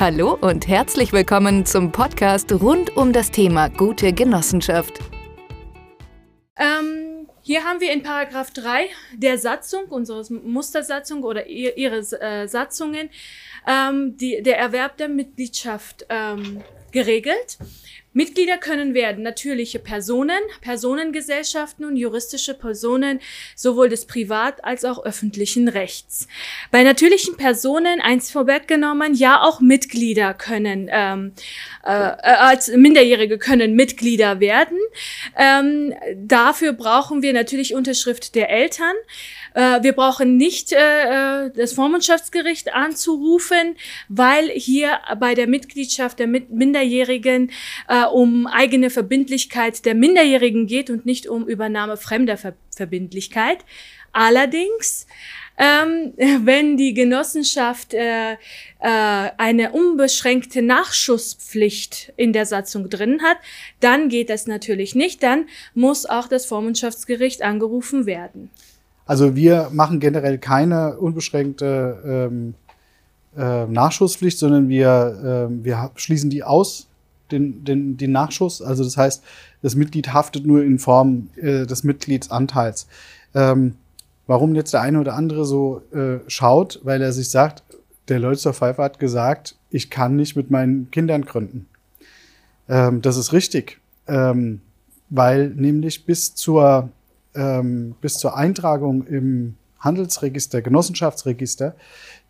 Hallo und herzlich willkommen zum Podcast rund um das Thema gute Genossenschaft. Ähm, hier haben wir in Paragraph 3 der Satzung, unserer Mustersatzung oder ihre äh, Satzungen, ähm, die, der Erwerb der Mitgliedschaft ähm, geregelt. Mitglieder können werden natürliche Personen, Personengesellschaften und juristische Personen sowohl des Privat- als auch öffentlichen Rechts. Bei natürlichen Personen, eins vorweggenommen, ja auch Mitglieder können, ähm, äh, äh als Minderjährige können Mitglieder werden. Ähm, dafür brauchen wir natürlich Unterschrift der Eltern. Äh, wir brauchen nicht äh, äh, das Vormundschaftsgericht anzurufen, weil hier bei der Mitgliedschaft der Minderjährigen äh, um eigene Verbindlichkeit der Minderjährigen geht und nicht um Übernahme fremder Ver Verbindlichkeit. Allerdings ähm, wenn die Genossenschaft äh, äh, eine unbeschränkte Nachschusspflicht in der Satzung drin hat, dann geht das natürlich nicht. Dann muss auch das Vormundschaftsgericht angerufen werden. Also wir machen generell keine unbeschränkte ähm, äh, Nachschusspflicht, sondern wir, äh, wir schließen die aus, den, den, den Nachschuss. Also das heißt, das Mitglied haftet nur in Form äh, des Mitgliedsanteils. Ähm, warum jetzt der eine oder andere so äh, schaut, weil er sich sagt, der Leutzer Pfeiffer hat gesagt, ich kann nicht mit meinen Kindern gründen. Ähm, das ist richtig, ähm, weil nämlich bis zur ähm, bis zur Eintragung im Handelsregister, Genossenschaftsregister,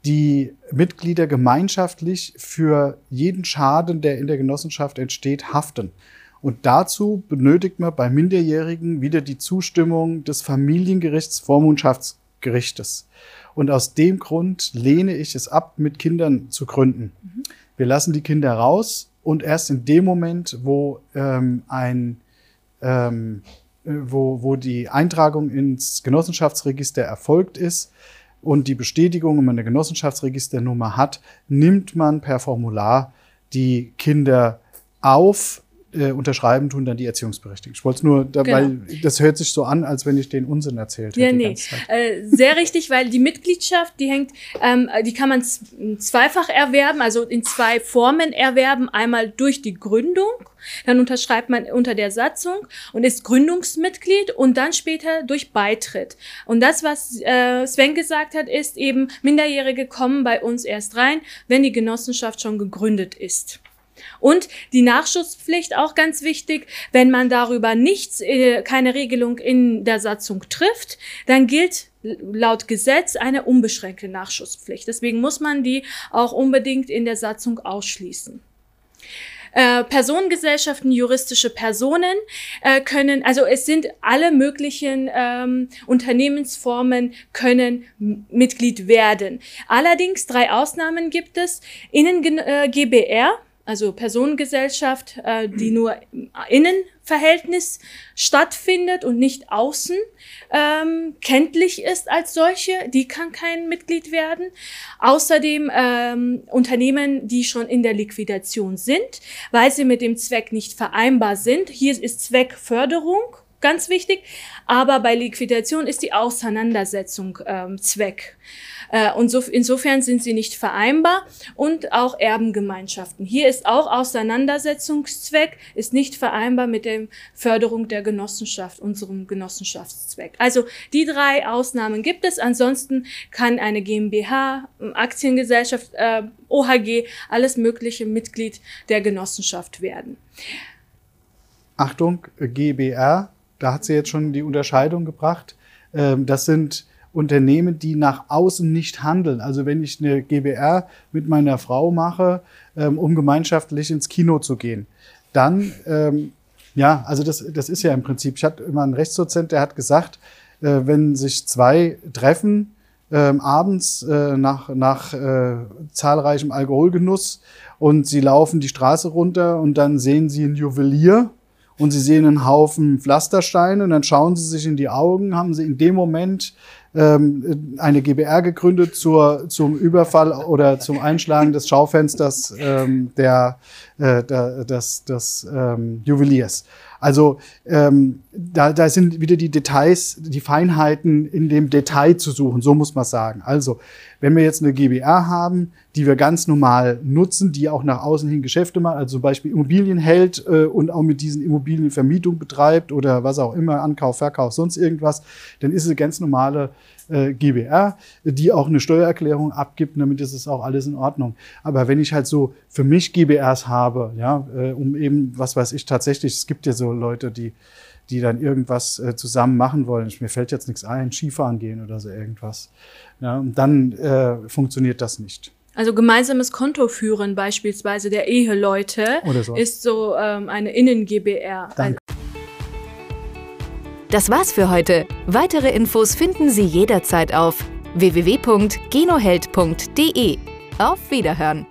die Mitglieder gemeinschaftlich für jeden Schaden, der in der Genossenschaft entsteht, haften. Und dazu benötigt man bei Minderjährigen wieder die Zustimmung des Familiengerichts Vormundschaftsgerichtes. Und aus dem Grund lehne ich es ab, mit Kindern zu gründen. Mhm. Wir lassen die Kinder raus und erst in dem Moment, wo ähm, ein ähm, äh, wo, wo die Eintragung ins Genossenschaftsregister erfolgt ist und die Bestätigung, wenn man eine Genossenschaftsregisternummer hat, nimmt man per Formular die Kinder auf, äh, unterschreiben tun dann die Erziehungsberechtigten. Ich wollte es nur, da, genau. weil das hört sich so an, als wenn ich den Unsinn erzählt hätte. Ja, nee. Äh, sehr richtig, weil die Mitgliedschaft, die hängt, ähm, die kann man zweifach erwerben, also in zwei Formen erwerben. Einmal durch die Gründung, dann unterschreibt man unter der Satzung und ist Gründungsmitglied und dann später durch Beitritt. Und das, was äh, Sven gesagt hat, ist eben, Minderjährige kommen bei uns erst rein, wenn die Genossenschaft schon gegründet ist. Und die Nachschusspflicht auch ganz wichtig, wenn man darüber nichts, äh, keine Regelung in der Satzung trifft, dann gilt laut Gesetz eine unbeschränkte Nachschusspflicht. Deswegen muss man die auch unbedingt in der Satzung ausschließen. Äh, Personengesellschaften, juristische Personen äh, können, also es sind alle möglichen ähm, Unternehmensformen können Mitglied werden. Allerdings drei Ausnahmen gibt es. Innen äh, GBR, also Personengesellschaft, äh, die nur Innenverhältnis stattfindet und nicht außen ähm, kenntlich ist als solche, die kann kein Mitglied werden. Außerdem ähm, Unternehmen, die schon in der Liquidation sind, weil sie mit dem Zweck nicht vereinbar sind. Hier ist Zweckförderung ganz wichtig, aber bei Liquidation ist die Auseinandersetzung ähm, Zweck. Äh, und so, insofern sind sie nicht vereinbar und auch Erbengemeinschaften. Hier ist auch Auseinandersetzungszweck, ist nicht vereinbar mit der Förderung der Genossenschaft, unserem Genossenschaftszweck. Also die drei Ausnahmen gibt es. Ansonsten kann eine GmbH, Aktiengesellschaft, äh, OHG, alles mögliche Mitglied der Genossenschaft werden. Achtung, GBR, da hat sie jetzt schon die Unterscheidung gebracht. Ähm, das sind Unternehmen, die nach außen nicht handeln. Also wenn ich eine GBR mit meiner Frau mache, ähm, um gemeinschaftlich ins Kino zu gehen, dann, ähm, ja, also das, das ist ja im Prinzip, ich hatte immer einen Rechtsdozent, der hat gesagt, äh, wenn sich zwei treffen, abends äh, nach, nach äh, zahlreichem Alkoholgenuss und sie laufen die Straße runter und dann sehen sie einen Juwelier und sie sehen einen Haufen Pflastersteine und dann schauen sie sich in die Augen, haben sie in dem Moment ähm, eine GBR gegründet zur, zum Überfall oder zum Einschlagen des Schaufensters ähm, der, äh, der, des, des ähm, Juweliers. Also ähm, da, da sind wieder die Details, die Feinheiten in dem Detail zu suchen, so muss man sagen. Also wenn wir jetzt eine GBR haben, die wir ganz normal nutzen, die auch nach außen hin Geschäfte macht, also zum Beispiel Immobilien hält äh, und auch mit diesen Immobilien Vermietung betreibt oder was auch immer, Ankauf, Verkauf, sonst irgendwas, dann ist es eine ganz normale äh, GBR, die auch eine Steuererklärung abgibt, damit ist es auch alles in Ordnung. Aber wenn ich halt so für mich GBRs habe, ja, äh, um eben, was weiß ich, tatsächlich, es gibt ja so Leute, die die dann irgendwas äh, zusammen machen wollen. Mir fällt jetzt nichts ein, Skifahren gehen oder so irgendwas. Ja, und dann äh, funktioniert das nicht. Also gemeinsames Konto führen beispielsweise der Eheleute so. ist so ähm, eine Innen-GBR. Das war's für heute. Weitere Infos finden Sie jederzeit auf www.genoheld.de. Auf Wiederhören!